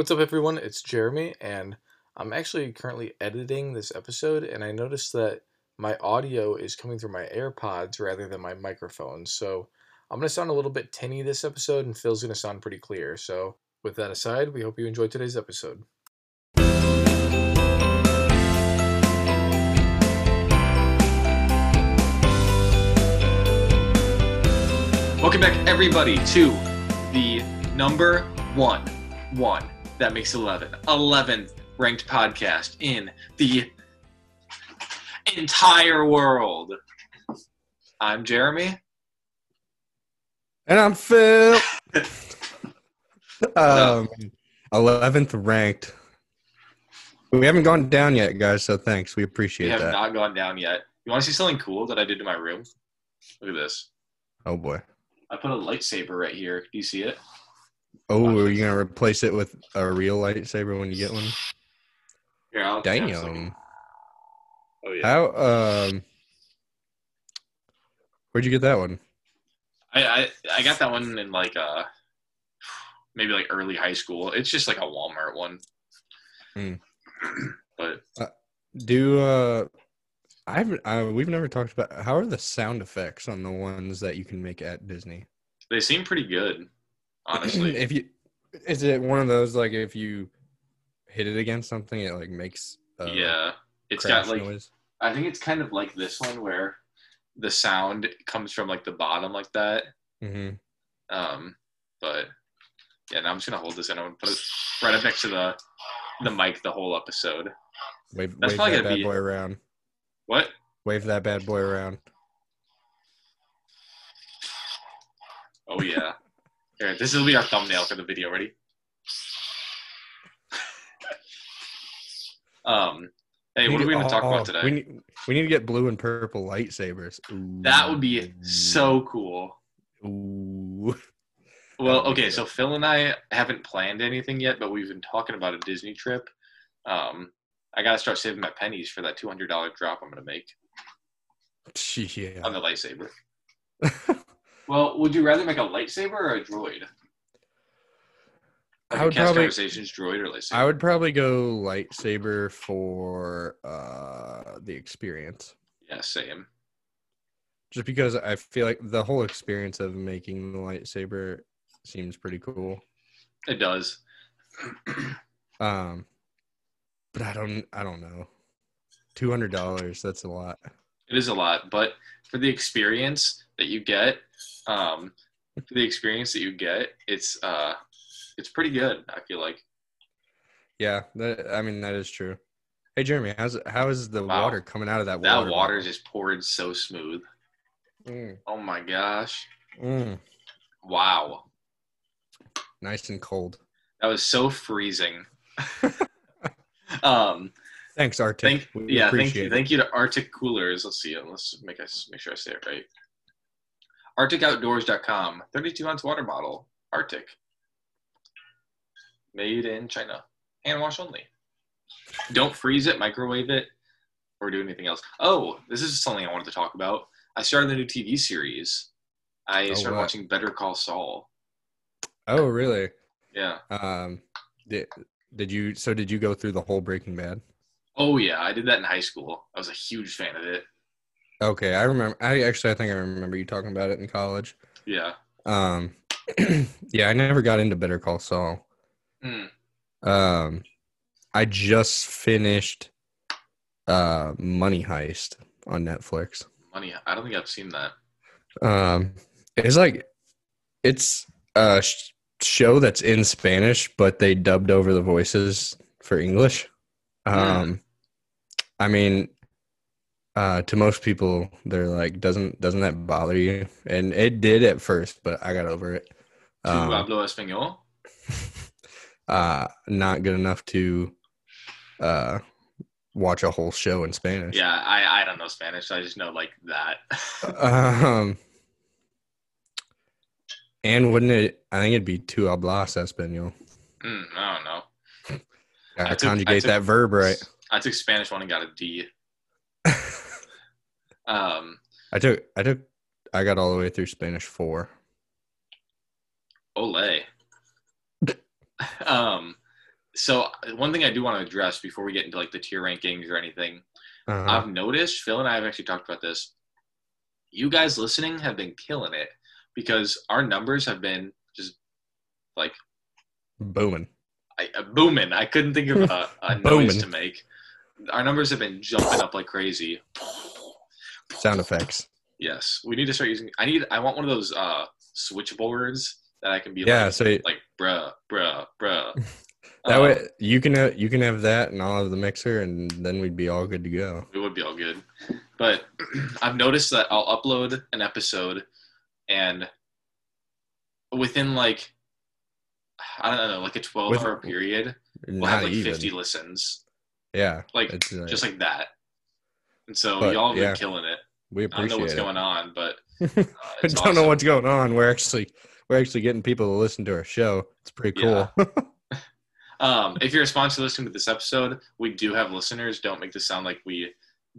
What's up, everyone? It's Jeremy, and I'm actually currently editing this episode, and I noticed that my audio is coming through my AirPods rather than my microphone. So I'm going to sound a little bit tinny this episode, and Phil's going to sound pretty clear. So, with that aside, we hope you enjoyed today's episode. Welcome back, everybody, to the number one, one that makes 11, 11th ranked podcast in the entire world. I'm Jeremy. And I'm Phil. um, 11th ranked. We haven't gone down yet, guys, so thanks. We appreciate We have that. not gone down yet. You want to see something cool that I did to my room? Look at this. oh, boy. I put a lightsaber right here. Do you see it? Oh, are you going to replace it with a real lightsaber when you get one? Here, I'll Damn. Oh yeah. How, um, where'd you get that one? I, I I got that one in like uh maybe like early high school. It's just like a Walmart one. Hmm. But Do, uh, I've, uh, we've never talked about how are the sound effects on the ones that you can make at Disney? they seem pretty good, honestly. if you, is it one of those like if you hit it against something, it like makes uh, yeah. It's got like noise? I think it's kind of like this one where the sound comes from like the bottom like that. Mm-hmm. Um, but yeah, now I'm just gonna hold this and I'm gonna put it right up next to the the mic the whole episode. Wave, That's wave probably that gonna bad be- boy around. What? Wave that bad boy around. Oh yeah. Here, this will be our thumbnail for the video. Ready? um. Hey, what are we gonna talk about today? oh, We need, we need to get blue and purple lightsabers. Ooh. that would be so cool. Ooh. Well, okay, so Phil and I haven't planned anything yet, but we've been talking about a Disney trip. Um, I gotta start saving my pennies for that two hundred dollar drop I'm gonna make Yeah. on the lightsaber. Well, would you rather make a lightsaber or a droid? Like I would probably conversations droid or lightsaber? I would probably go lightsaber for uh the experience. Yeah, same. Just because I feel like the whole experience of making the lightsaber seems pretty cool. It does. Um, but I don't, I don't know. Two hundred dollars. That's a lot. It is a lot, but for the experience that you get, um, for the experience that you get, it's uh, it's pretty good. I feel like. Yeah, that, I mean that is true. Hey Jeremy, how's how is the Wow. water coming out of that water? That water? water bottle? just poured so smooth. Mm, Oh my gosh! mm, Wow, nice and cold. that was so freezing. um, Thanks, RTIC. thank yeah, thank you, it. thank you to RTIC Coolers. Let's see. Let's make us make sure I say it right. RTICOutdoors.com, 32 ounce water bottle, RTIC, made in China, hand wash only. Don't freeze it, microwave it, or do anything else. Oh, this is something I wanted to talk about. I started a new TV series. I Oh, started watching Better Call Saul. Oh, really? Yeah. Um, did did you? So did you go through the whole Breaking Bad? Oh yeah, I did that in high school. I was a huge fan of it. Okay, I remember. I actually, I think I remember you talking about it in college. Yeah. Um, yeah, I never got into Better Call Saul. Hmm. Um, I just finished uh Money Heist on Netflix. Money. I don't think I've seen that. Um, it's like it's a sh- show that's in Spanish, but they dubbed over the voices for English. Um, I mean, uh, to most people, they're like, doesn't doesn't that bother you? And it did at first, but I got over it. Um, hablo español? uh, not good enough to uh watch a whole show in Spanish. Yeah, I, I don't know Spanish. I just know like that. Um, and wouldn't it? I think it'd be tu hablas español. Mm, I don't know. Gotta I took- I conjugate took- that verb right. I took Spanish one and got a D. Um, I took I took I got all the way through Spanish four. Olay. um, so one thing I do want to address before we get into like the tier rankings or anything, Uh-huh. I've noticed Phil and I have actually talked about this. You guys listening have been killing it because our numbers have been just like Booming. I, uh, booming. I couldn't think of a, a noise to make. Our numbers have been jumping up like crazy. Sound effects. Yes, we need to start using. I need. I want one of those uh switchboards that I can be Yeah, like, so like bruh, bruh, bruh. that Um, way you can have, you can have that and I'll have the mixer and then we'd be all good to go. it would be all good. But I've noticed that I'll upload an episode and within like I don't know, like a 12 With- hour period, we'll have like even. 50 listens. Yeah. Like It's, uh, just like that. And so But, y'all have been killing it. we appreciate it. I don't know what's it. going on, but uh, I don't know what's going on. We're actually we're actually getting people to listen to our show. It's pretty cool. Um, if you're a sponsor listening to this episode, we do have listeners. Don't make this sound like we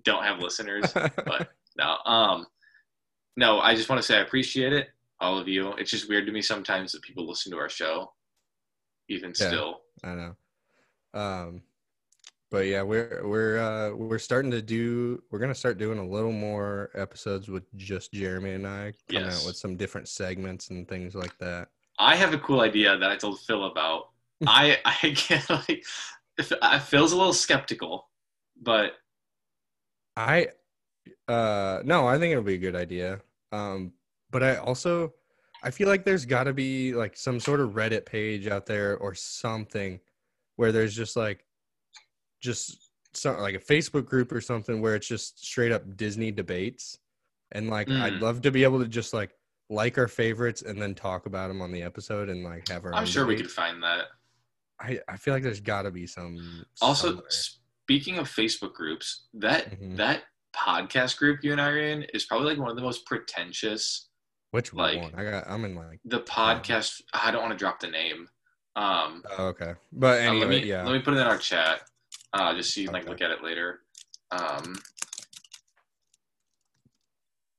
don't have listeners. but no, um, no, I just want to say I appreciate it, all of you. It's just weird to me sometimes that people listen to our show, even Yeah. still. I know. Um, but yeah, we're we're uh, we're starting to do. We're gonna start doing a little more episodes with just Jeremy and I coming Yes. out with some different segments and things like that. I have a cool idea that I told Phil about. I I get like, I Phil's a little skeptical, but I uh no, I think it'll be a good idea. Um, but I also I feel like there's got to be like some sort of Reddit page out there or something where there's just like just like a Facebook group or something where it's just straight up Disney debates. And like I'd Mm. love to be able to just like like our favorites and then talk about them on the episode and like have our I'm sure we could find that. I I feel like there's got to be some Also, somewhere. speaking of Facebook groups, that Mhm. that podcast group you and I are in is probably like one of the most pretentious. which like- one? I got I'm in like The podcast. I don't want to drop the name. Um, oh, okay. But uh, anyway, let me yeah. let me put it in our chat, uh, just so you can like Okay. look at it later. Um,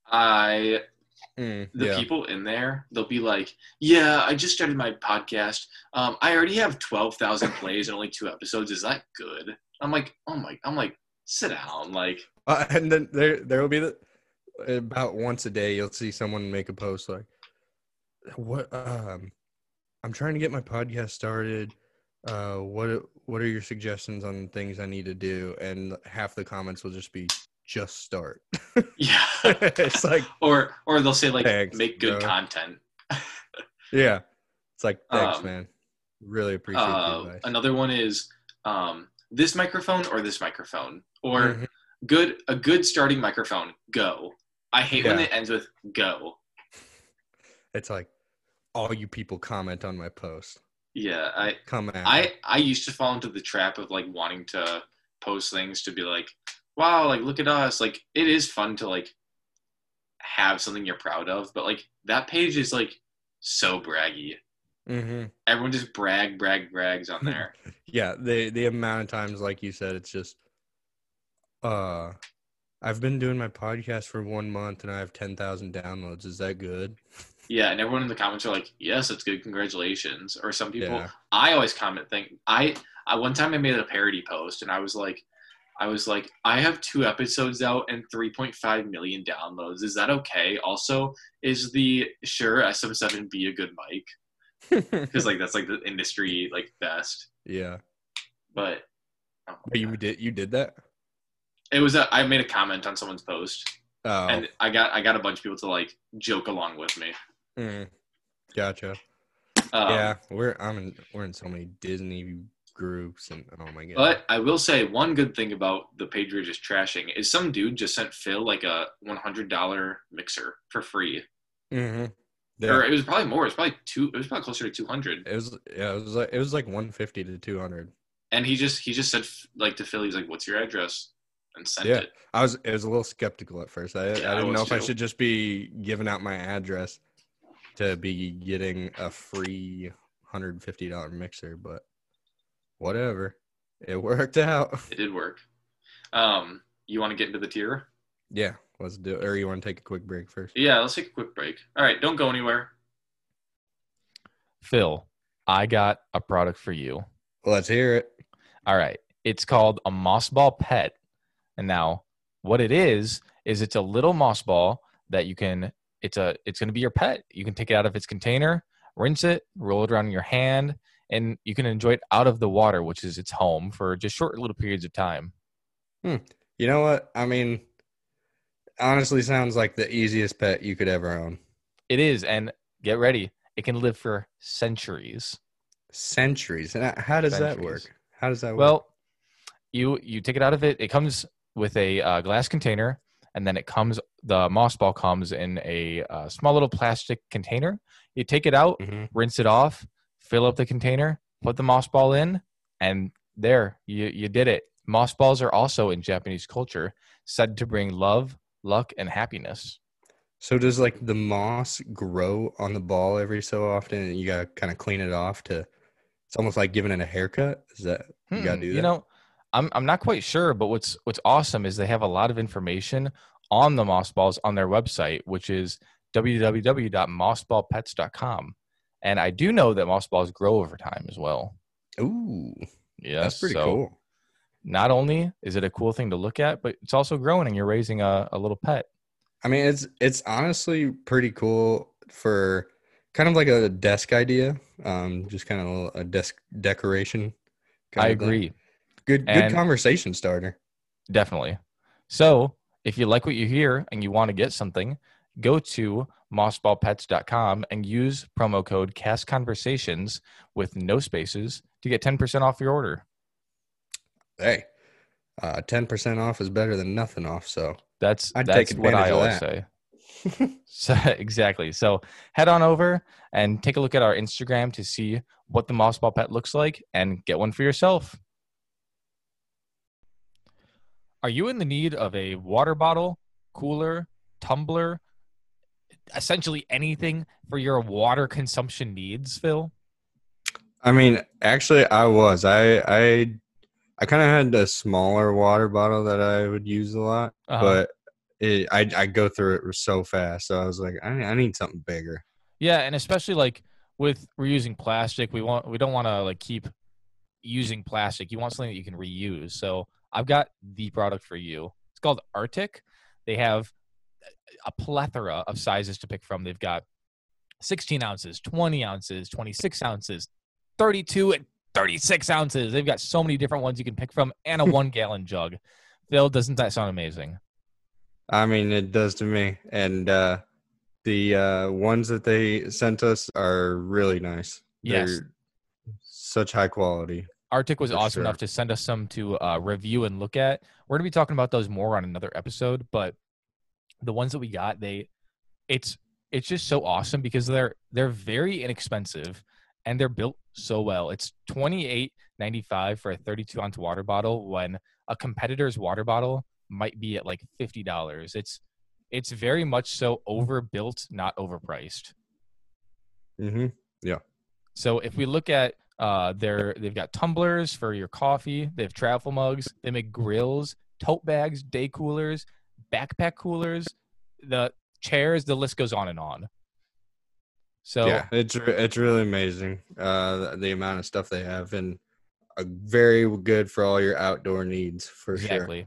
I Mm, the yeah. people in there, they'll be like, "Yeah, I just started my podcast. Um, I already have twelve thousand plays and only two episodes. Is that good?" I'm like, "Oh my!" I'm like, "Sit down." Like, Uh, and then there there will be the about once a day you'll see someone make a post like what um I'm trying to get my podcast started. Uh what what are your suggestions on things I need to do? And half the comments will just be just start. yeah. it's like or or they'll say like, Thanks, "Make good bro. content." yeah. It's like thanks Um, man. Really appreciate Uh, advice. another one is um, this microphone or this microphone or Mhm. good a good starting microphone. Go. I hate when it ends with go. It's like all you people comment on my post. Yeah, I Come at. I I used to fall into the trap of like wanting to post things to be like, wow, like look at us. Like it is fun to like have something you're proud of, but like that page is like so braggy. hmm Everyone just brag, brag, brags on there. yeah the the amount of times like you said it's just uh i've been doing my podcast for one month and i have 10000 downloads is that good yeah, and everyone in the comments are like, yes, that's good, congratulations. Or some people yeah I always comment thing. I, I one time I made a parody post and I was like, I was like, I have two episodes out and 3.5 million downloads. Is that okay? Also, is the Shure SM7B a good mic? Because like that's like the industry like best. yeah But oh, but you did you did that it was a, I made a comment on someone's post oh and I got I got a bunch of people to like joke along with me. Mm, gotcha Um, yeah we're i'm in we're in so many disney groups and oh my god But I will say one good thing about the page we're just trashing is some dude just sent Phil like a one hundred dollar mixer for free. hmm Or it was probably more. It was probably two. It was probably closer to two hundred. it was yeah it was like it was like 150 to 200 And he just he just said like to Phil, he's like, "What's your address?" and sent Yeah. it. I was I was a little skeptical at first. I, Yeah, I I didn't know was if I should just be giving out my address to be getting a free hundred fifty dollar mixer, but whatever. It worked out. It did work. Um, you want to get into the tier? Yeah, let's do it. Or you want to take a quick break first? Yeah, let's take a quick break. All right, don't go anywhere. Phil, I got a product for you. Let's hear it. All right. It's called a moss ball pet. And now what it is is it's a little moss ball that you can it's a it's going to be your pet. You can take it out of its container, rinse it, roll it around in your hand, and you can enjoy it out of the water, which is its home for just short little periods of time. You know what? I mean, honestly, sounds like the easiest pet you could ever own. It is and get ready. It can live for centuries. Centuries. And how does that work? How does that work? Well, you you take it out of it. It comes with a uh, glass container, and then it comes. The moss ball comes in a uh, small little plastic container. You take it out, Mhm. rinse it off, fill up the container, put the moss ball in, and there you you did it. Moss balls are also in Japanese culture said to bring love, luck, and happiness. So does like the moss grow on the ball every so often, and you gotta kind of clean it off to? It's almost like giving it a haircut. Is that you gotta Hmm, do You know, I'm I'm not quite sure, but what's what's awesome is they have a lot of information on the moss balls on their website, which is www.mossballpets.com. And I do know that moss balls grow over time as well. Ooh, Yes, that's pretty so cool. Not only is it a cool thing to look at, but it's also growing, and you're raising a, a little pet. I mean, it's it's honestly pretty cool for kind of like a desk idea. Um, just kind of a, little- a desk decoration. kind I agree, Good good And- conversation starter. definitely. So if you like what you hear and you want to get something, go to mossballpets.com and use promo code cast conversations with no spaces to get 10% off your order. Hey, uh, ten percent off is better than nothing off. So that's I'd that's take what i always say. So, exactly. So head on over and take a look at our instagram to see what the mossball pet looks like and get one for yourself are you in the need of a water bottle cooler tumbler essentially anything for your water consumption needs phil I mean, actually, I was. I I I kind of had a smaller water bottle that I would use a lot, Uh-huh. but it, I I go through it so fast. So I was like, I I need something bigger. Yeah, and especially like with reusing plastic, we want we don't want to like keep using plastic. You want something that you can reuse. So I've got the product for you. It's called RTIC. They have a plethora of sizes to pick from. They've got 16 ounces, 20 ounces, 26 ounces, 32 and 36 ounces. They've got so many different ones you can pick from, and a one gallon jug. Phil, doesn't that sound amazing? I mean, it does to me. And uh, the uh, ones that they sent us are really nice. Yes. They're such high quality. RTIC was For awesome sure. enough to send us some to uh, review and look at. We're gonna be talking about those more on another episode, but the ones that we got, they, it's it's just so awesome because they're they're very inexpensive and they're built so well. It's twenty eight ninety five for a thirty two ounce water bottle when a competitor's water bottle might be at like fifty dollars. It's it's very much so overbuilt, not overpriced. hmm Yeah. So if we look at uh, their, they've got tumblers for your coffee. They have travel mugs. They make grills, tote bags, day coolers, backpack coolers, the chairs. The list goes on and on. So yeah, it's it's really amazing uh, the, the amount of stuff they have, and uh, very good for all your outdoor needs for sure. exactly.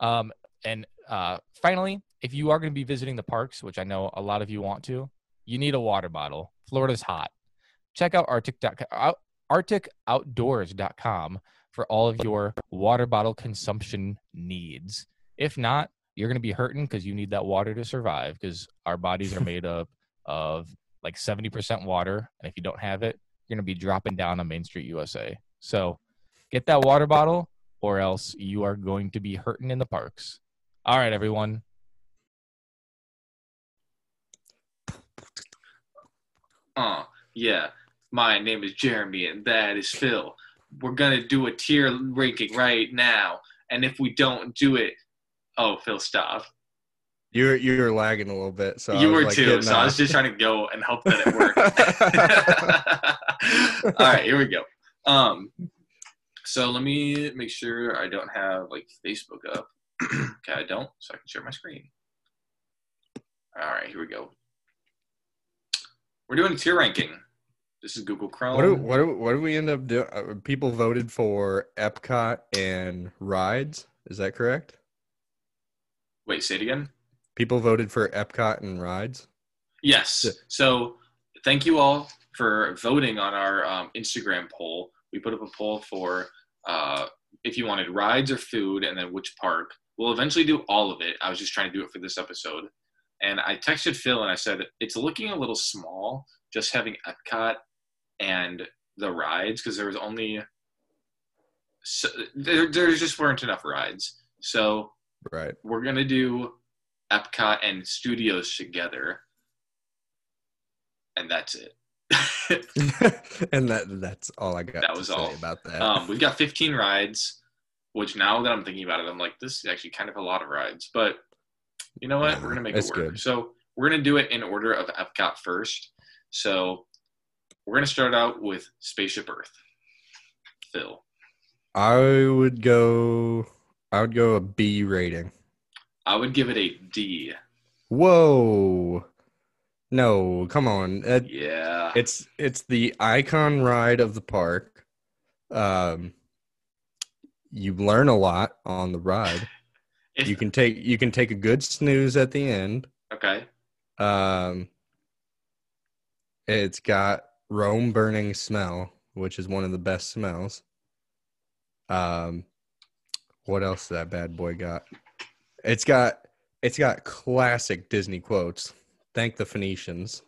Um, and uh, finally, if you are going to be visiting the parks, which I know a lot of you want to, you need a water bottle. Florida's hot. Check out RTIC rticoutdoors.com for all of your water bottle consumption needs. If not, you're going to be hurting because you need that water to survive because our bodies are made up of like 70% water. And if you don't have it, you're going to be dropping down on Main Street USA. So get that water bottle or else you are going to be hurting in the parks. All right, everyone. Uh, yeah. My name is Jeremy, and that is Phil. We're gonna do a tier ranking right now, and if we don't do it, oh, Phil, stop. You're you're lagging a little bit, so you were like, too, so I was just trying to go and hope that it worked. All right, here we go. Um, so let me make sure I don't have like Facebook up. okay, I don't, so I can share my screen. All right, here we go. We're doing a tier ranking. This is Google Chrome. What do, what do, what do we end up doing? Uh, people voted for Epcot and rides. Is that correct? Wait, say it again. People voted for Epcot and rides. Yes. Yeah. So thank you all for voting on our um, Instagram poll. We put up a poll for uh, if you wanted rides or food, and then which park. We'll eventually do all of it. I was just trying to do it for this episode. And I texted Phil and I said it's looking a little small, just having Epcot and the rides because there was only so, there, there just weren't enough rides. So Right. we're gonna do Epcot and Studios together, and that's it. and that that's all I got That to was all. about that. um, we've got 15 rides, which now that I'm thinking about it, I'm like, this is actually kind of a lot of rides. But you know what? Nah, we're gonna make it work. good. So we're gonna do it in order of Epcot first. So we're gonna start out with Spaceship Earth. Phil, I would go. I would go a B rating. I would give it a D. Whoa. No, come on. Uh, Yeah. it's it's the icon ride of the park. Um, you learn a lot on the ride. You can take you can take a good snooze at the end. okay. Um, it's got Rome burning smell, which is one of the best smells. Um, what else that bad boy got? It's got it's got classic Disney quotes. Thank the Phoenicians.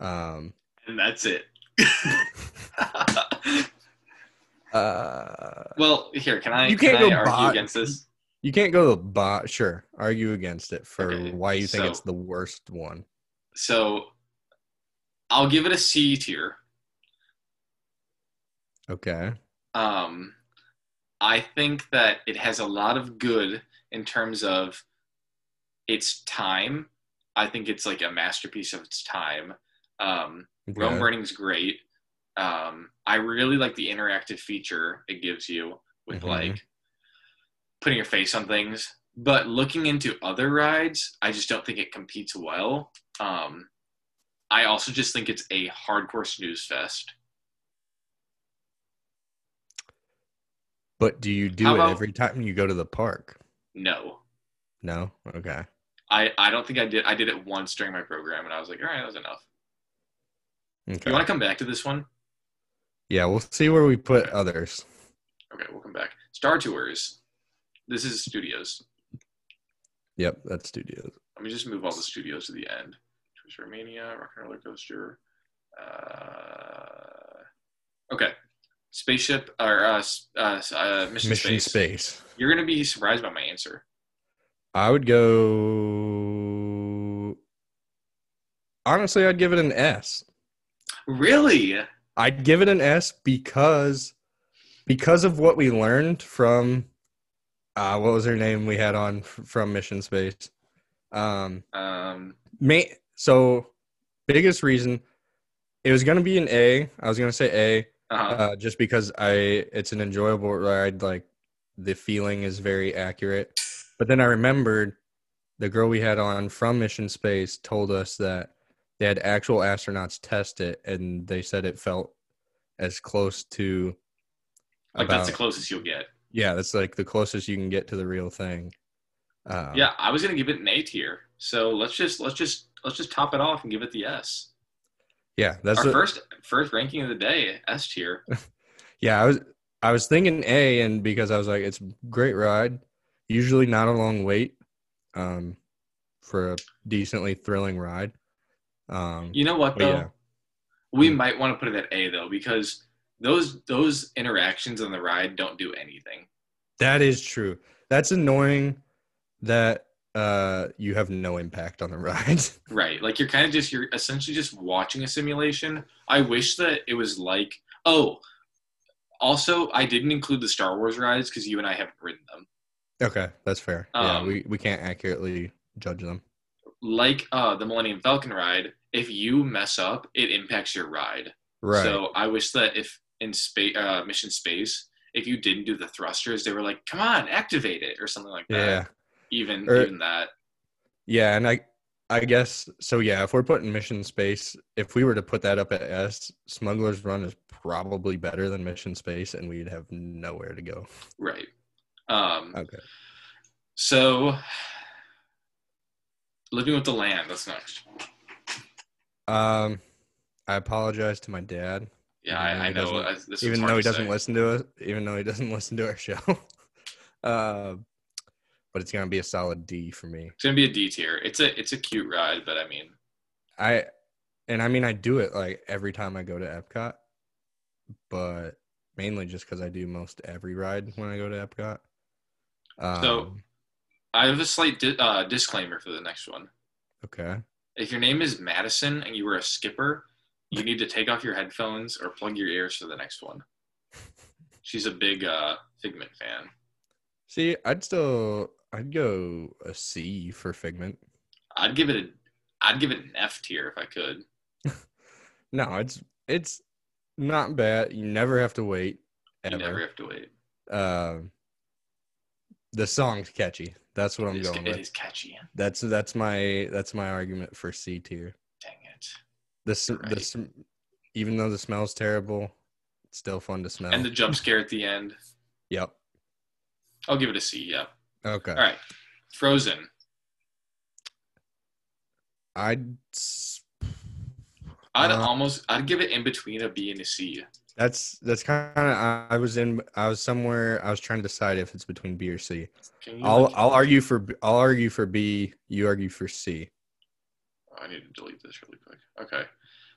Um, And that's it. uh, well, here, can I, You can can't I go argue bot- against this? you can't go the bot. Sure, argue against it for Okay, why you think so- it's the worst one. So I'll give it a C tier. Okay. Um, I think that it has a lot of good in terms of its time. I think it's like a masterpiece of its time. Um, Rome okay. Burning's great. Um, I really like the interactive feature it gives you with Mhm. like putting your face on things. But looking into other rides, I just don't think it competes well. Um, I also just think it's a hardcore snooze fest. But do you do How it about- every time you go to the park? No, No. Okay. I, I don't think I did. I did it once during my program, and I was like, all right, that was enough. Okay. You want to come back to this one? Yeah, we'll see where we put others. Okay, we'll come back. Star Tours. This is studios. Yep, that's studios. Let me just move all the studios to the end. Tours Romania, Rock and Roller Coaster. Uh, okay, spaceship or uh, uh, uh, mission, Mission space. Space. You're gonna be surprised by my answer. I would go. Honestly, I'd give it an S. Really? I'd give it an S because because of what we learned from uh what was her name we had on f- from Mission Space. Um Um, may so biggest reason it was going to be an A. I was going to say A. uh, uh, just because I it's an enjoyable ride. Like the feeling is very accurate. But then I remembered the girl we had on from Mission Space told us that they had actual astronauts test it, and they said it felt as close to like about that's the closest you'll get. yeah, that's like the closest you can get to the real thing. Um, yeah, I was gonna give it an A tier. So let's just let's just let's just top it off and give it the S. yeah, that's Our what- first first ranking of the day, S tier. Yeah, I was I was thinking A, and because I was like, it's a great ride. Usually not a long wait, um, for a decently thrilling ride. Um, You know what though? yeah. We Mm. might want to put it at A though because those those interactions on the ride don't do anything. that is true. That's annoying. That uh, you have no impact on the ride. Right. Like you're kind of just you're essentially just watching a simulation. I wish that it was like oh also I didn't include the Star Wars rides because you and I haven't ridden them. okay, that's fair. yeah, Um, we we can't accurately judge them. Like uh the Millennium Falcon ride, if you mess up, it impacts your ride. Right. So I wish that if in space uh mission space, if you didn't do the thrusters, they were like, come on, activate it or something like that. yeah. Even Or- even that. Yeah, and I I guess so. Yeah, if we're putting Mission Space, if we were to put that up at S, Smuggler's Run is probably better than Mission Space, and we'd have nowhere to go. Right. Um, Okay. so, living with the land. That's next. Um, I apologize to my dad, Yeah, I, I know. I, even though he doesn't say. listen to us, even though he doesn't listen to our show. uh, but it's gonna be a solid D for me. It's gonna be a D tier. It's a it's a cute ride, but I mean, I, and I mean, I do it like every time I go to Epcot, but mainly just because I do most every ride when I go to Epcot. Um, So- I have a slight di- uh, disclaimer for the next one. okay. If your name is Madison and you were a skipper, you need to take off your headphones or plug your ears for the next one. She's a big uh, Figment fan. See, I'd still, I'd go a C for Figment. I'd give it a, I'd give it an F tier if I could. No, it's it's not bad. You never have to wait. You never have to wait. Um, the song's catchy. That's what I'm It is, going it with. is catchy. That's that's my that's my argument for C tier. Dang it. This Right. this even though the smell's terrible, it's still fun to smell. And the jump scare at the end. yep. I'll give it a C. Yeah. Okay. All right. Frozen. I'd I'd Uh, almost I'd give it in between a B and a C. that's that's kind of I, was in I was somewhere I was trying to decide if it's between B or C. I'll like- I'll argue for B- I'll argue for B. You argue for C. I need to delete this really quick. Okay.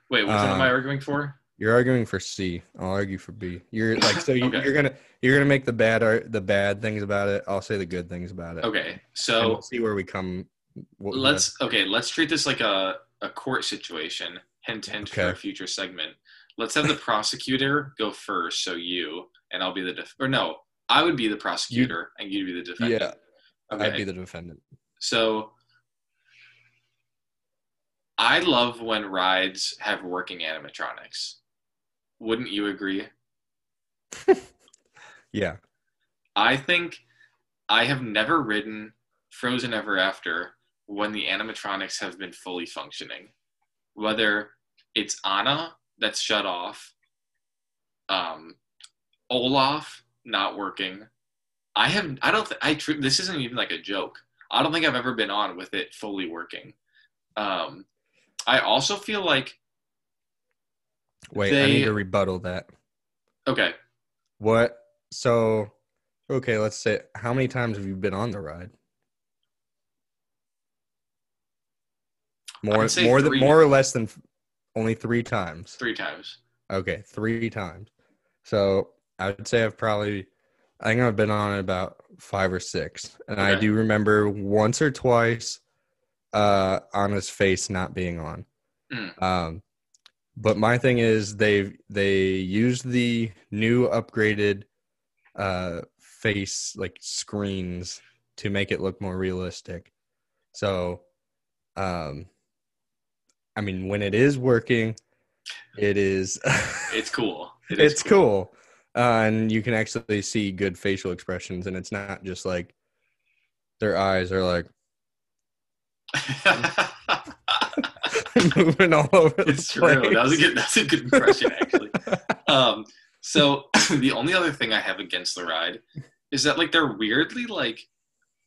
Wait, which one am I Um, arguing for? You're arguing for C. I'll argue for B. You're like so you, Okay. you're gonna you're gonna make the bad art the bad things about it. I'll say the good things about it. Okay. So we'll see where we come. what- let's okay let's treat this like a, a court situation hint hint for a future segment let's have the prosecutor go first so you and i'll be the def- or no i would be the prosecutor and you'd be the defendant Yeah, okay I'd be the defendant. so i love when rides have working animatronics wouldn't you agree Yeah. i think i have never ridden frozen ever after when the animatronics have been fully functioning whether it's Anna that's shut off, um, Olaf not working. I have I don't th- I tr- this isn't even like a joke. I don't think I've ever been on with it fully working. Um, I also feel like Wait, I need to rebuttal that. okay, What? So, okay, let's say how many times have you been on the ride? More, more than more or less than only three times. three times. Okay, three times. So I would say I've probably, I think I've been on it about five or six, and I do remember once or twice, uh, Anna's face not being on. Mm. Um, but my thing is they they used the new upgraded, uh, face like screens to make it look more realistic. So, um, I mean, when it is working, it is. It's cool. It is it's cool, uh, and you can actually see good facial expressions, and it's not just like their eyes are like moving all over the it's place. true. That was a good. That's a good impression, actually. um, so the only other thing I have against the ride is that like they're weirdly like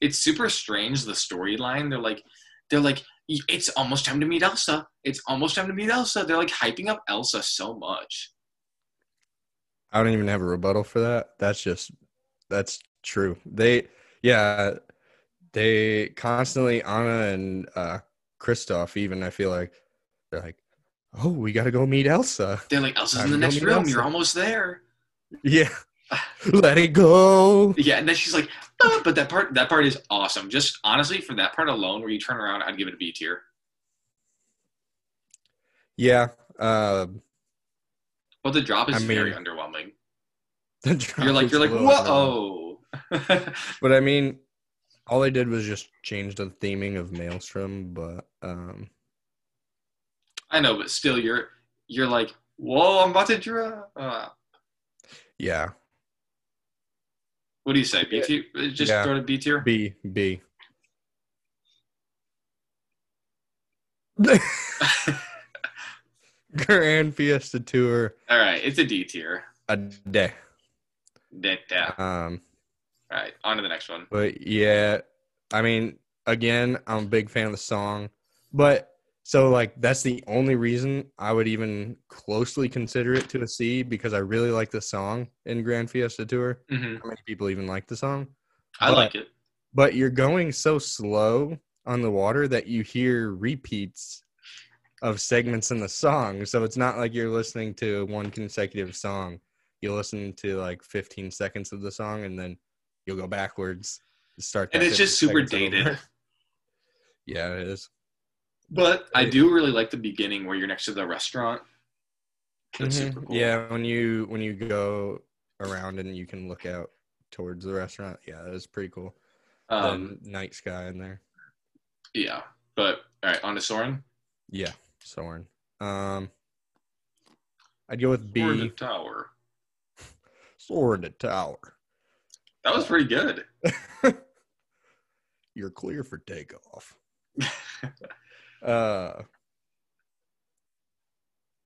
it's super strange the storyline. They're like they're like it's almost time to meet Elsa. It's almost time to meet Elsa. They're like hyping up Elsa so much. I don't even have a rebuttal for that. That's just that's true. They yeah, they constantly Anna and uh Kristoff even I feel like they're like, "Oh, we got to go meet Elsa." They're like Elsa's in the next room. Elsa. You're almost there. Yeah. Let it go. Yeah, and then she's like, "Ah," but that part that part is awesome. Just honestly, for that part alone, where you turn around, I'd give it a B tier. Yeah. Uh But the drop is I very underwhelming. the drop You're like you're like whoa. But I mean, all they did was just change the theming of Maelstrom, but um I know, but still, you're you're like whoa. I'm about to draw. Uh, yeah. what do you say? B tier? Just Yeah. throw it a B tier. B B. Grand Fiesta Tour All right, it's a D tier. a day. Da- da. Um, All right, on to the next one. but yeah, I mean, again, I'm a big fan of the song, but so like that's the only reason I would even closely consider it to a C because I really like the song in Grand Fiesta Tour. hmm How many people even like the song? I But- like it. But you're going so slow on the water that you hear repeats of segments in the song. So it's not like you're listening to one consecutive song. You listen to like 15 seconds of the song and then you'll go backwards. Start And it's just super over. dated. yeah, it is. But I do really like the beginning where you're next to the restaurant. That's Mhm. super cool. Yeah, when you when you go around and you can look out towards the restaurant. Yeah, that is pretty cool. Um, the night sky in there. yeah. But all right, on to Soarin'. Yeah, Soarin'. Um, I'd go with B. Or the tower. Soar in the tower. That was pretty good. You're clear for takeoff. Uh,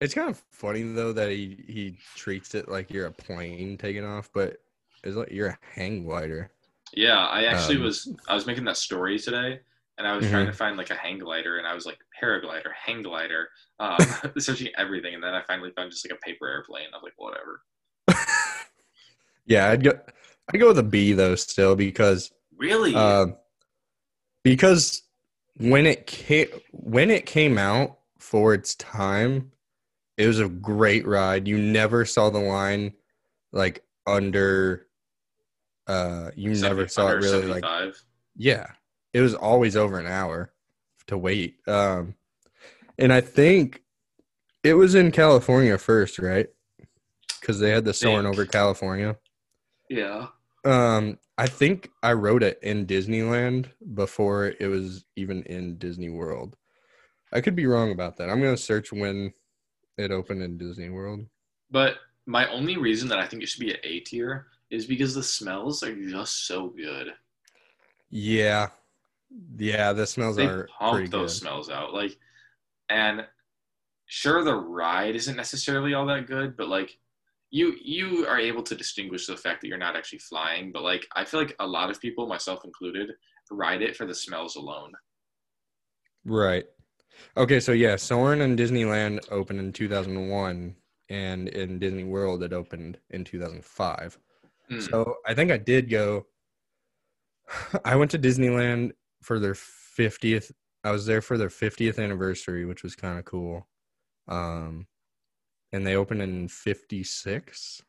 it's kind of funny though that he he treats it like you're a plane taking off, but it's like you're a hang glider. Yeah, I actually Um, was. I was making that story today, and I was trying to find like a hang glider, and I was like paraglider, hang glider, um, searching everything, and then I finally found just like a paper airplane. I was like, whatever. yeah, I'd go. I'd go with a B though still because Really? Um, because when it came when it came out for its time, it was a great ride. You never saw the line like under. Uh, you never saw it really like yeah. It was always over an hour to wait. Um, and I think it was in California first, right? Because they had the Soarin' over California. Yeah. Um, I think I wrote it in Disneyland before it was even in Disney World. I could be wrong about that. I'm gonna search when it opened in Disney World. But my only reason that I think it should be an A tier is because the smells are just so good. Yeah, yeah, the smells They are pump those good. smells out. Like, and sure, the ride isn't necessarily all that good, but like, you you are able to distinguish the fact that you're not actually flying. But like, I feel like a lot of people, myself included, ride it for the smells alone. Right. Okay, so yeah, Soarin' and Disneyland opened in 2001, and in Disney World it opened in 2005. Mm. So I think I did go. I went to Disneyland for their 50th. I was there for their 50th anniversary, which was kind of cool. Um, and they opened in 56,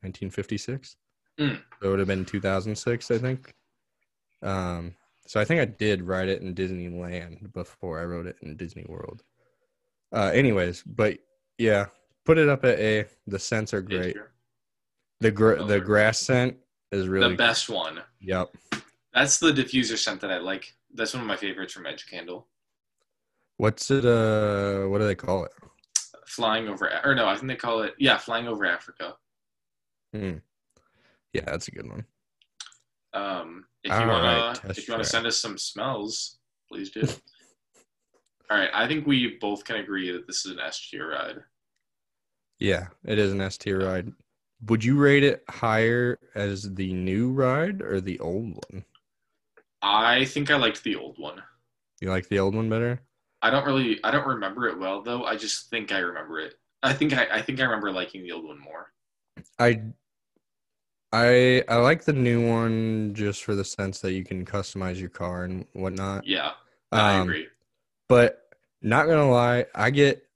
1956. Mm. So it would have been 2006, I think. Um, so I think I did write it in Disneyland before I wrote it in Disney World. Uh, anyways, but yeah, put it up at A. The scents are great. The gr- the grass scent is really the best one. Yep. That's the diffuser scent that I like. That's one of my favorites from Edge Candle. What's it? Uh, what do they call it? Flying over, or no, I think they call it, yeah, flying over Africa. Hmm. Yeah, that's a good one. Um, if you All wanna, right, if you wanna track. send us some smells, please do. All right, I think we both can agree that this is an S tier ride. Yeah, it is an S tier ride. Would you rate it higher as the new ride or the old one? I think I liked the old one. You like the old one better? I don't really, I don't remember it well though. I just think I remember it. I think I, I think I remember liking the old one more. I I I like the new one just for the sense that you can customize your car and whatnot. Yeah, I Um, agree. But not gonna lie, I get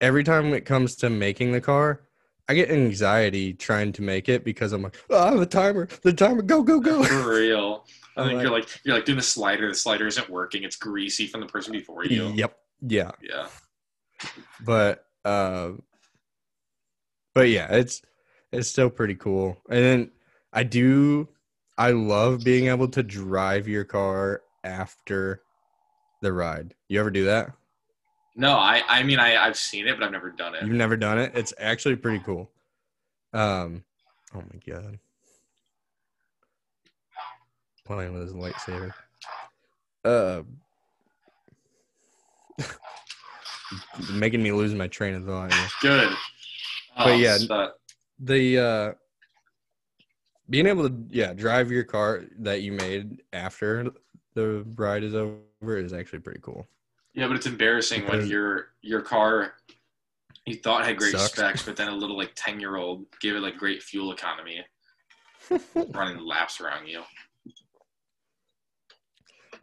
every time it comes to making the car, I get anxiety trying to make it because I'm like, oh, the timer, the timer, go, go, go. For real. I think like- you're like you're like doing the slider. The slider isn't working. It's greasy from the person before you. Yep. Yeah. Yeah. But uh but yeah, it's it's still pretty cool. And then I do I love being able to drive your car after the ride. You ever do that? No, I I mean I I've seen it, but I've never done it. You've never done it? It's actually pretty cool. Um oh my god. Playing with his lightsaber. Uh making me lose my train of thought. here. Good. But Um, yeah, but The uh, being able to yeah drive your car that you made after the ride is over is actually pretty cool. yeah, but it's embarrassing when your your car you thought had great Sucks. specs, but then a little like ten year old gave it like great fuel economy, running laps around you.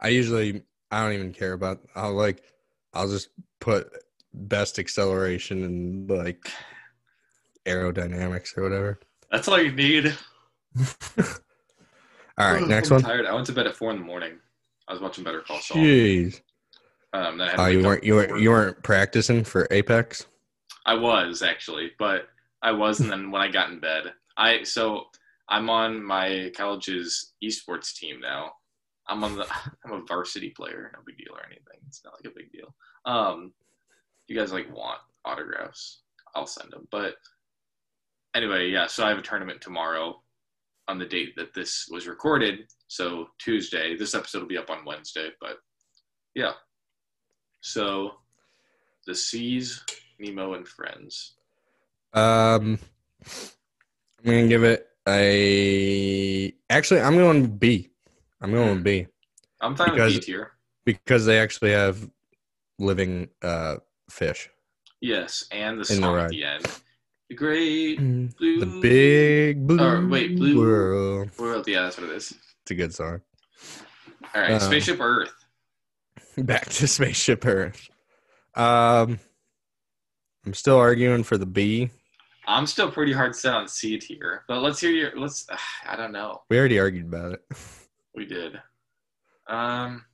I usually I don't even care about. I'll like I'll just put best acceleration and like aerodynamics or whatever. That's all you need. All right, next I'm one. Tired. I went to bed at four in the morning. I was watching Better Call Saul. Jeez. Um, I oh, you weren't you weren't you weren't practicing for Apex? I was actually, but I was, and then when I got in bed, I so I'm on my college's esports team now. I'm on the I'm a varsity player, no big deal or anything. It's not like a big deal. Um, if you guys like want autographs, I'll send them. But anyway, yeah. So I have a tournament tomorrow on the date that this was recorded. So Tuesday. This episode will be up on Wednesday, but yeah. So the Seas, Nemo, and Friends. Um, I'm gonna give it a. Actually, I'm going B. I'm going with B I'm fine Because- with B tier. because they actually have living uh fish. Yes, and the In the song at the end. The great blue The big blue Or, wait, blue- world. world. Yeah, that's what it is. It's a good song. All right, Um, Spaceship Earth. Back to Spaceship Earth. Um, I'm still arguing for the B. I'm still pretty hard set on C tier, but let's hear your. Let's. I don't know. We already argued about it. We did. Um.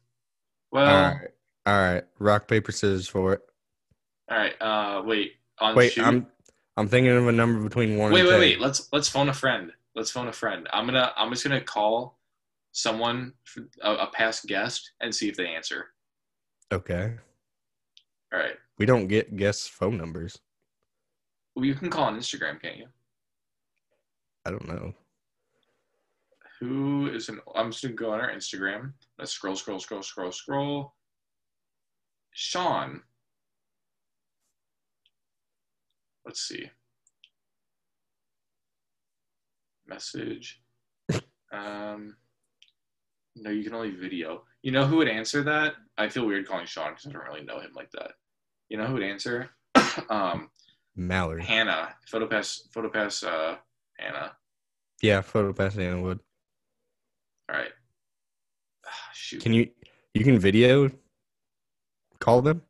Well. all right, all right. Rock paper scissors for it. All right. Uh. Wait. On Wait, shoot. I'm I'm thinking of a number between one Wait. and Wait. 10. Wait. Let's let's phone a friend. Let's phone a friend. I'm gonna. I'm just gonna call someone, a, a past guest, and see if they answer. Okay. All right. We don't get guests' phone numbers. Well, you can call on Instagram, can't you? I don't know. Who is an? I'm just gonna go on our Instagram. Let's scroll, scroll, scroll, scroll, scroll. Sean. Let's see. Message. Um. No, you can only video. You know who would answer that? I feel weird calling Sean because I don't really know him like that. You know who would answer? um, Mallory. Hannah. Photopass. Photopass. Uh, Hannah. Yeah, photo pass Anna Wood. All right. Ah, Shoot. Can you you can video call them?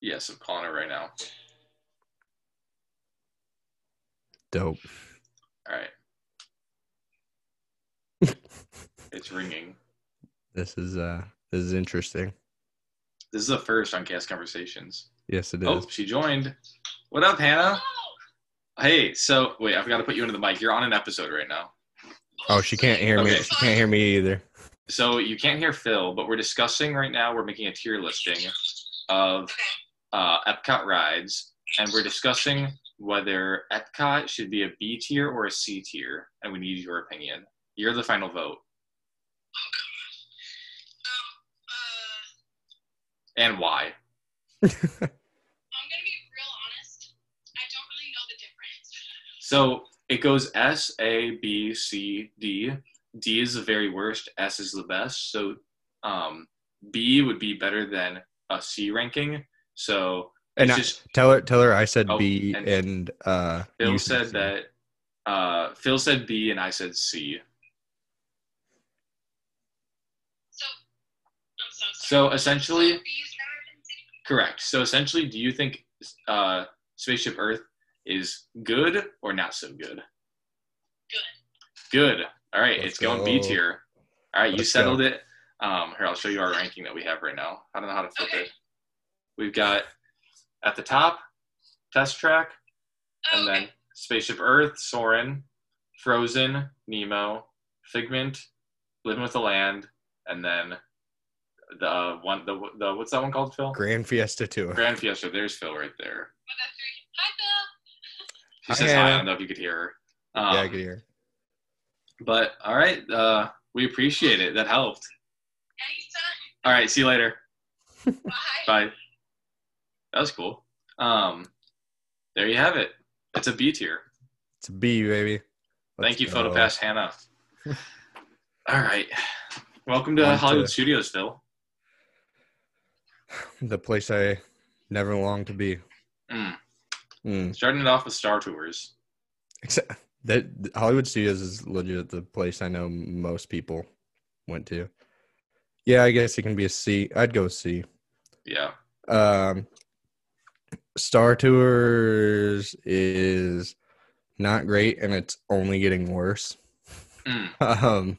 Yes, I'm calling her right now. Dope. All right. it's ringing. This is uh this is interesting. This is the first on Cast Conversations. Yes, it is. Oh, she joined. What up, Hannah? Hey, so wait, I've got to put you into the mic. You're on an episode right now. Oh, she can't hear me. She can't hear me either. So you can't hear Phil, but we're discussing right now. We're making a tier listing of uh, Epcot rides, and we're discussing whether Epcot should be a B tier or a C tier, and we need your opinion. You're the final vote, Oh, God. and why? I'm gonna be real honest. I don't really know the difference. So it goes S, A, B, C, D. D is the very worst. S is the best. So um, B would be better than a C ranking. So And it's I, just tell her tell her I said Oh, B and and, uh Phil you said that. Uh, Phil said B and I said C. So so. So essentially, So B is better than C? correct. So essentially, do you think uh, Spaceship Earth is good or not so good? Good. Good. All right, Let's it's going B tier. All right, you Let's settled go. it. Um, here, I'll show you our ranking that we have right now. I don't know how to flip Okay. it. We've got at the top, Test Track, Oh, and okay. then Spaceship Earth, Soarin', Frozen, Nemo, Figment, Living with the Land, and then the uh, one the the what's that one called, Phil? Grand Fiesta Tour. Grand Fiesta. There's Phil right there. With. Hi, Phil. She says hi. I don't know if you could hear her. Um, yeah, I can hear. But all right, uh, we appreciate it. That helped. Anytime. All right, see you later. Bye. Bye. That was cool. Um, there you have it. It's a B tier. It's a B, baby. Thank you, Let's go. PhotoPass Hannah. All right. Welcome to On to- Hollywood Studios, Phil. The place I never longed to be. Mm. Mm. Starting it off with Star Tours. Except that Hollywood Studios is legit the place I know most people went to. Yeah, I guess it can be a C. I'd go C. Yeah. Um, Star Tours is not great, and it's only getting worse. Mm. Um,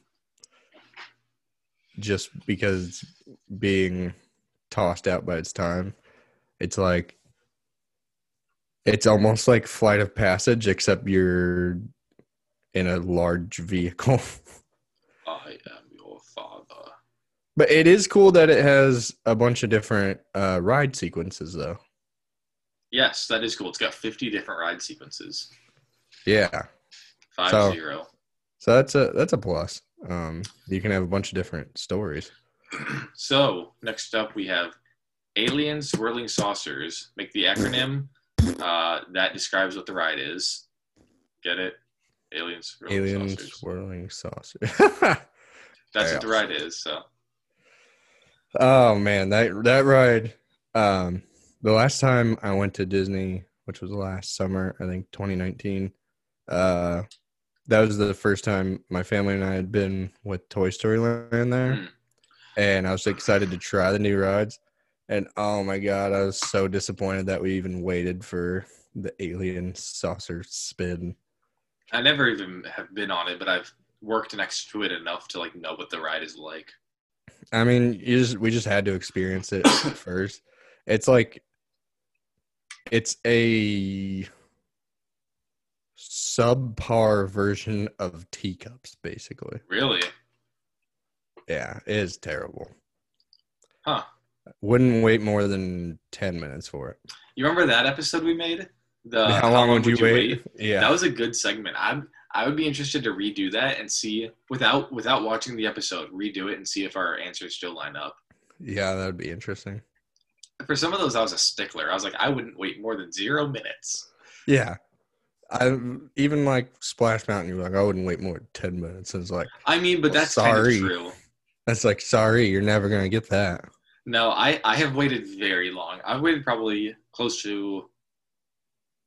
just because it's being tossed out by its time, it's like it's almost like Flight of Passage, except you're in a large vehicle. I am your father. but it is cool that it has a bunch of different uh, ride sequences, though. Yes, that is cool. It's got 50 different ride sequences. Yeah, Five So- zero. so that's a that's a plus. Um, you can have a bunch of different stories. So next up we have Alien Swirling Saucers. Make the acronym uh, that describes what the ride is. Get it? Aliens Swirling Alien Saucers. swirling saucer. That's what the ride is. So Oh man, that that ride. Um, the last time I went to Disney, which was last summer, I think 2019. Uh, that was the first time my family and I had been with Toy Story Land there, Hmm. and I was excited to try the new rides. And oh my god, I was so disappointed that we even waited for the alien saucer spin. I never even have been on it, but I've worked next to it enough to like know what the ride is like. I mean, you just we just had to experience it first. It's like it's a subpar version of teacups, basically. Really? Yeah, it is terrible. Huh. Wouldn't wait more than ten minutes for it. You remember that episode we made? The how, long would you, wait? Yeah, That was a good segment. I'm I would be interested to redo that and see without without watching the episode, redo it and see if our answers still line up. yeah, that would be interesting. For some of those, I was a stickler. I was like, I wouldn't wait more than zero minutes. Yeah, I even like Splash Mountain. You're like, I wouldn't wait more than ten minutes. It's like I mean, but Well, that's sorry. kind of true. that's like, sorry, you're never gonna get that. No, I I have waited very long. I've waited probably close to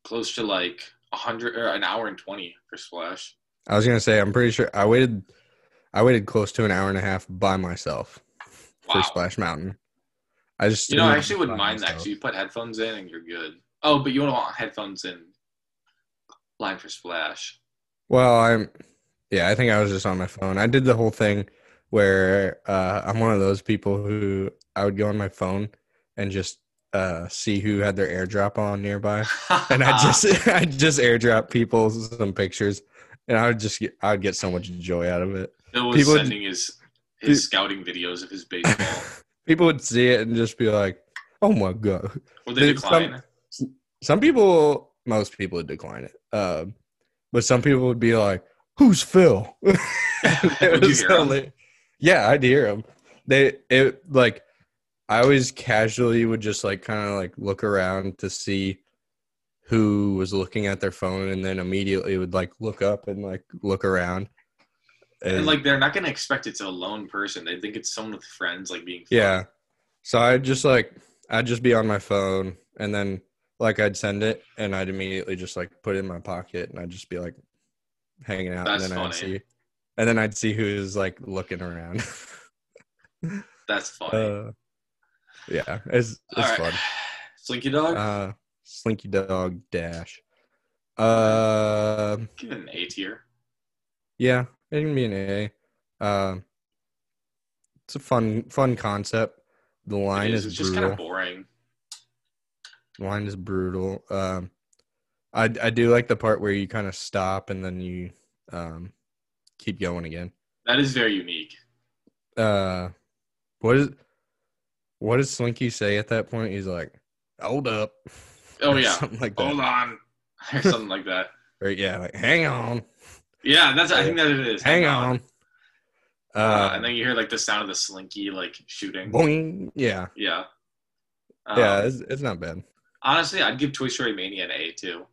close to like a hundred or an hour and twenty for Splash. I was gonna say, I'm pretty sure I waited. I waited close to an hour and a half by myself for Splash Mountain. I just You know, I actually wouldn't mind that myself. because you put headphones in and you're good. Oh, but you don't want headphones in line for Splash. Well, I'm. Yeah, I think I was just on my phone. I did the whole thing where uh, I'm one of those people who I would go on my phone and just uh, see who had their AirDrop on nearby, and I just I just AirDrop people some pictures, and I would just get I would get so much joy out of it. Bill was people- sending his his scouting videos of his baseball. People would see it and just be like, "Oh my god." Would they Dude, some- decline? some people most people would decline it um but some people would be like who's phil It was hear 'em? yeah i'd hear them they it like i always casually would just like kind of like look around to see who was looking at their phone and then immediately would like look up and like look around And like they're not gonna expect it's a lone person. They think it's someone with friends, like being. fun. Yeah. So I'd just like I'd just be on my phone and then like I'd send it and I'd immediately just like put it in my pocket and I'd just be like hanging out That's and then I'd see and then I'd see who's like looking around. That's funny. uh, yeah, it's it's right. Slinky Dog, fun. Uh Slinky Dog Dash. Uh give it an A tier. yeah, it can be an A. Um it's a fun fun concept. The line It is, is. It's just kind of boring. The Line is brutal. Um, I I do like the part where you kind of stop and then you um keep going again. That is very unique. Uh, what is what does Slinky say at that point? He's like, "Hold up." Oh yeah. something like that. Hold on, or something like that. Or yeah, like hang on, Yeah, that's. I think that it is. hang on. Uh, Uh, and then you hear like the sound of the slinky like shooting. boing. Yeah, Yeah. Um, yeah, it's, it's not bad. Honestly, I'd give Toy Story Mania an A too.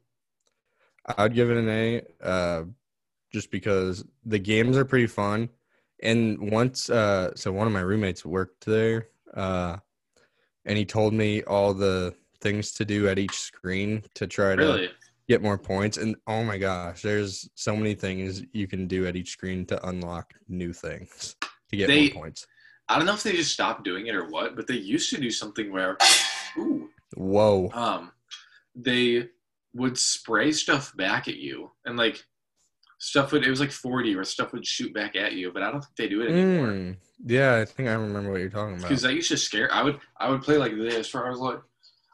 I'd give it an A, uh, just because the games are pretty fun. And once, uh, so one of my roommates worked there, uh, and he told me all the things to do at each screen to try to get more points. And oh my gosh, there's so many things you can do at each screen to unlock new things to get They- more points. I don't know if they just stopped doing it or what, but they used to do something where, ooh, Whoa. um, they would spray stuff back at you, and like stuff would it was like forty, or stuff would shoot back at you. But I don't think they do it anymore. Mm, yeah, I think I remember what you're talking about. because that used to scare. I would I would play like this, where I was like,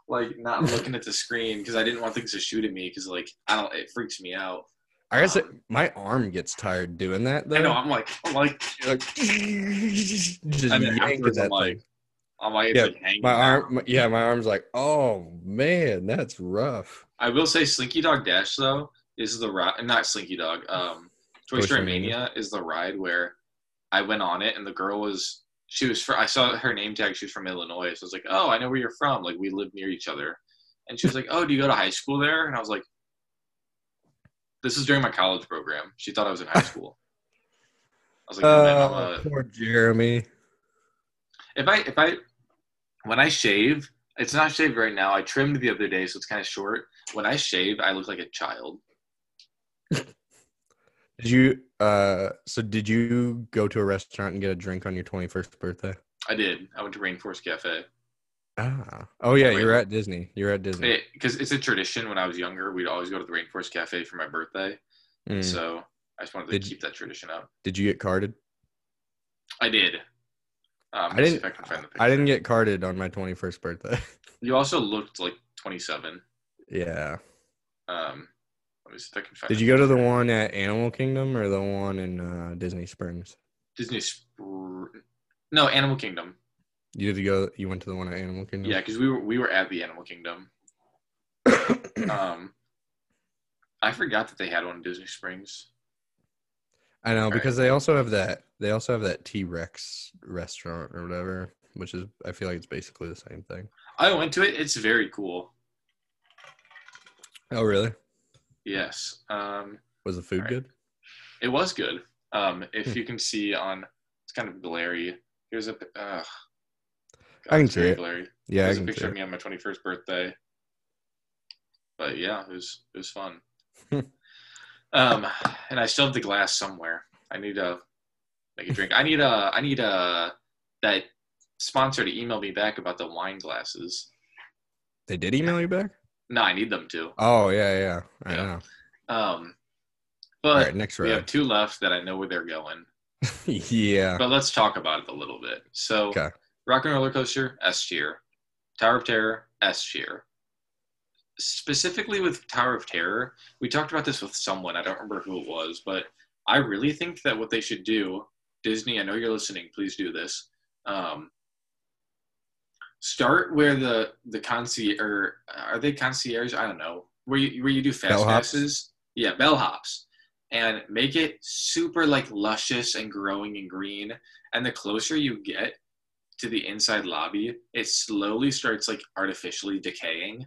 like not looking at the screen because I didn't want things to shoot at me because like I don't it freaks me out. I guess it, my arm gets tired doing that though. I know I'm like I'm like Like, just yanking afterwards I'm that like thing. I'm like Yeah. My arm, my- yeah, my arm's like, oh man, that's rough. I will say Slinky Dog Dash though is the ride, not Slinky Dog. Um, Toy Toy Story Mania is the ride where I went on it and the girl was she was fr- I saw her name tag. She was from Illinois, so I was like, oh, I know where you're from. Like we live near each other, and she was like, oh, do you go to high school there? And I was like, this is during my college program. She thought I was in high school. I was like, man, I'm Uh, a, poor Jeremy. if I if I when I shave, it's not shaved right now. I trimmed the other day, so it's kind of short. When I shave, I look like a child. Did you? Uh, so did you go to a restaurant and get a drink on your 21st birthday? I did. I went to Rainforest Cafe. Ah, oh yeah, you're at Disney. You're at Disney. Because it's a tradition when I was younger, we'd always go to the Rainforest Cafe for my birthday. Mm. So I just wanted to Did- keep that tradition up. Did you get carded? I did. Um, I didn't. I can find the. I didn't get carded on my 21st birthday. You also looked like 27. yeah. Um, let me see if I can find. Did you go to the one at Animal Kingdom or the one in uh, Disney Springs? Disney? Spr- no, Animal Kingdom. You did go. You went to the one at Animal Kingdom. Yeah, because we were we were at the Animal Kingdom. Um, I forgot that they had one in Disney Springs. I know Right. because they also have that. They also have that T Rex restaurant or whatever, which is I feel like it's basically the same thing. I went to it. It's very cool. Oh really? Yes. Um, Was the food Right. good? It was good. Um, if Hmm. you can see on, it's kind of glary. Here's a. Uh, I can see it. Glary. Yeah, I There's a can see picture of me on my 21st birthday. But yeah, it was it was fun. Um, and I still have the glass somewhere. I need to make a drink. I need a I need a that sponsor to email me back about the wine glasses. They did email you back? No, I need them to. Oh yeah, yeah. I Yeah. know. Um, but right, next we have two left that I know where they're going. yeah. But let's talk about it a little bit. So, Okay. Rock and Roller Coaster, S tier. Tower of Terror, S tier. Specifically with Tower of Terror, we talked about this with someone. I don't remember who it was, but I really think that what they should do, Disney, I know you're listening. Please do this. Um, start where the the concierge or are they concierge? I don't know. Where you where you do fast Bellhops? passes. Yeah, bellhops. And make it super like luscious and growing and green. And the closer you get to the inside lobby, it slowly starts like artificially decaying.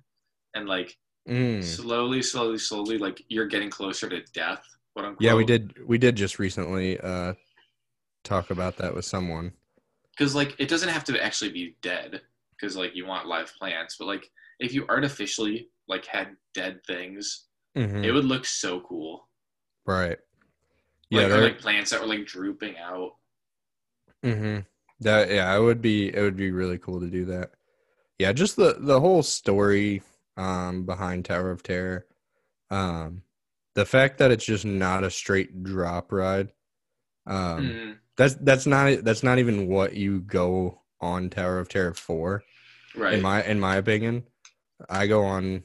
And like Mm. slowly, slowly, slowly, like you're getting closer to death, quote unquote. Yeah, we did. We did just recently uh, talk about that with someone. Because like it doesn't have to actually be dead, because like you want live plants, but like if you artificially like had dead things, Mhm. it would look so cool. Right. Like, Yeah. or, like plants that were like drooping out. mm-hmm That yeah, it would be it would be really cool to do that. Yeah, just the the whole story um behind Tower of Terror. Um the fact that it's just not a straight drop ride. Um Mhm. that's that's not that's not even what you go on Tower of Terror for Right. in my in my opinion. I go on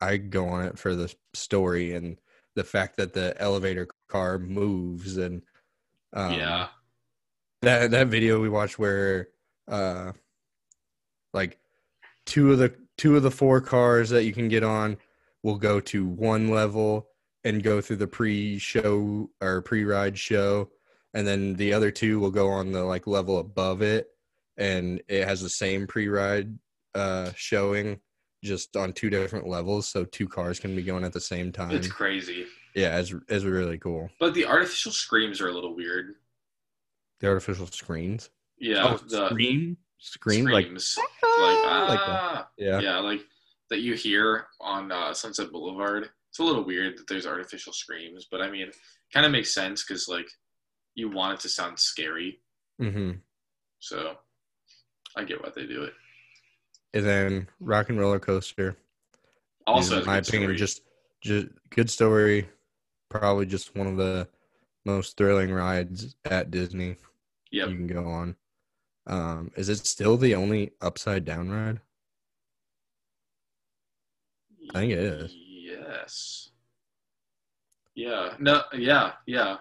I go on it for the story and the fact that the elevator car moves and um, yeah. that that video we watched where uh like two of the two of the four cars that you can get on will go to one level and go through the pre-show or pre-ride show and then the other two will go on the like level above it and it has the same pre-ride uh showing just on two different levels, so two cars can be going at the same time. It's crazy. yeah, it's it's really cool. But the artificial screams are a little weird. The artificial screens. Yeah, oh, the screen, screen, screams. like, like ah, yeah. yeah, like that you hear on uh, Sunset Boulevard. It's a little weird that there's artificial screams, but I mean, kind of makes sense because like you want it to sound scary, mm-hmm. so I get why they do it. And then Rock and Roller Coaster. Also, in my opinion, story. just just good story. Probably just one of the most thrilling rides at Disney yep. you can go on. Um, is it still the only upside down ride? I think it is. Yes. Yeah. No. Yeah. Yeah.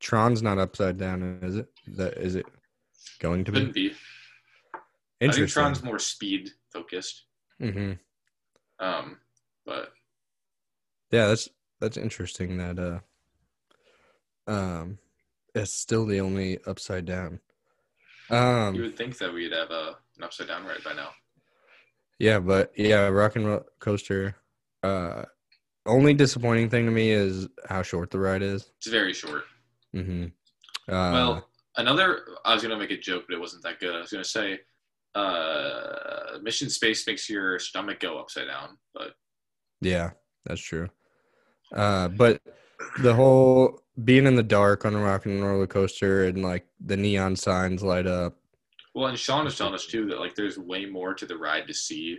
Tron's not upside down, is it? That is it going to be? Couldn't be. I think Tron's more speed focused. hmm Um, but Yeah, that's that's interesting that uh um it's still the only upside down. you Um would think that we'd have a an upside down ride by now. yeah, but yeah, rock and roll coaster uh only disappointing thing to me is how short the ride is. It's very short. Mhm. Uh well, another. I was gonna make a joke, but it wasn't that good. I was gonna say, uh, Mission Space makes your stomach go upside down, but yeah, that's true. Uh but the whole being in the dark on a rock and roller coaster and like the neon signs light up. well, and Sean was telling us too that like there's way more to the ride to see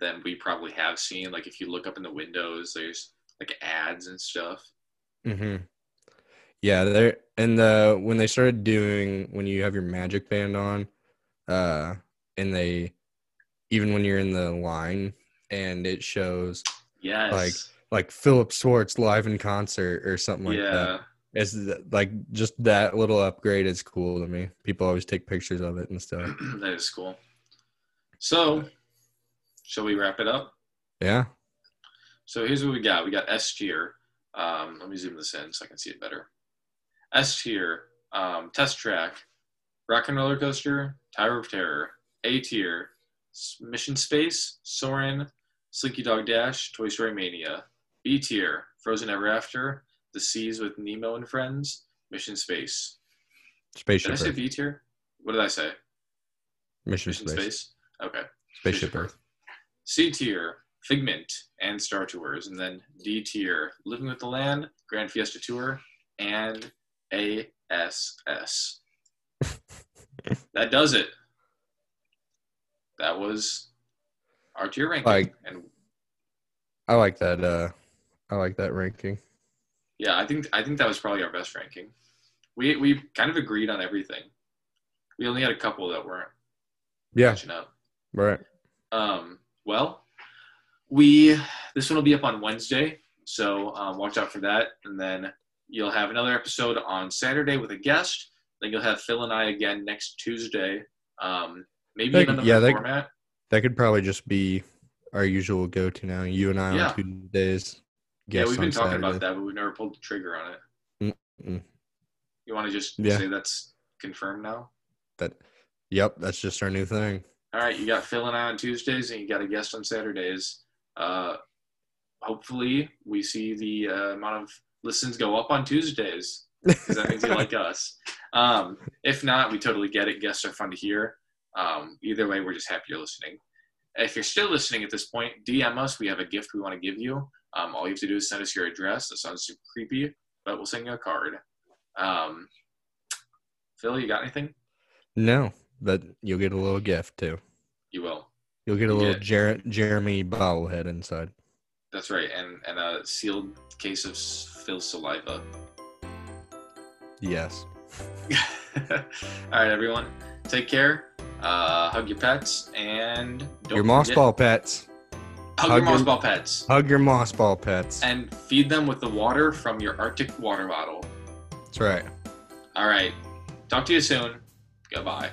than we probably have seen. Like if you look up in the windows, there's like ads and stuff. hmm Yeah, there and the when they started doing when you have your magic band on, uh, and they even when you're in the line and it shows Yes. Like, like Philip Schwartz live in concert or something like yeah. that. It's like just that little upgrade is cool to me. People always take pictures of it and stuff. that is cool. So, shall we wrap it up? Yeah. So here's what we got. We got S tier. Um, let me zoom this in so I can see it better. S tier, um, test track, rock and roller coaster, Tower of Terror. A tier, Mission Space, Soarin', Slinky Dog Dash, Toy Story Mania. B tier, Frozen Ever After, The Seas with Nemo and Friends, Mission Space. Spaceship. Did I say. B tier? What did I say? Mission Mission Space. Space. Okay. Spaceship Earth. C tier, Figment and Star Tours, and then D tier, Living with the Land, Grand Fiesta Tour, and ASS. that does it. That was our tier ranking. Like- and I like that. Uh, I like that ranking. yeah, I think I think that was probably our best ranking. We we kind of agreed on everything. We only had a couple that weren't Yeah. matching up. Right. Um, well, we this one will be up on Wednesday, so um, watch out for that. And then you'll have another episode on Saturday with a guest. Then you'll have Phil and I again next Tuesday. Um, maybe in another yeah, format. That could probably just be our usual go-to now. You and I Yeah. on Tuesdays. Yeah, we've been talking about that, but we've never pulled the trigger on it. Mm-mm. You want to just Yeah. say that's confirmed now? That. Yep, that's just our new thing. All right, you got Phil and I on Tuesdays, and you got a guest on Saturdays. Uh, hopefully, we see the uh, amount of listens go up on Tuesdays because that means you like us. Um, if not, we totally get it. Guests are fun to hear. Um, either way, we're just happy you're listening. If you're still listening at this point, DM us. We have a gift we want to give you. Um, all you have to do is send us your address. That sounds super creepy, but we'll send you a card. Um, Phil, you got anything? No, but you'll get a little gift too. You will. You'll get a You little get- Jer- Jeremy bobblehead inside. That's right, and and a sealed case of Phil's saliva. Yes. All right, everyone, take care. Uh, hug your pets and don't your moss ball pets. Hug, hug your moss ball pets Hug your moss ball pets. and feed them with the water from your RTIC water bottle. That's right. All right, talk to you soon. Goodbye.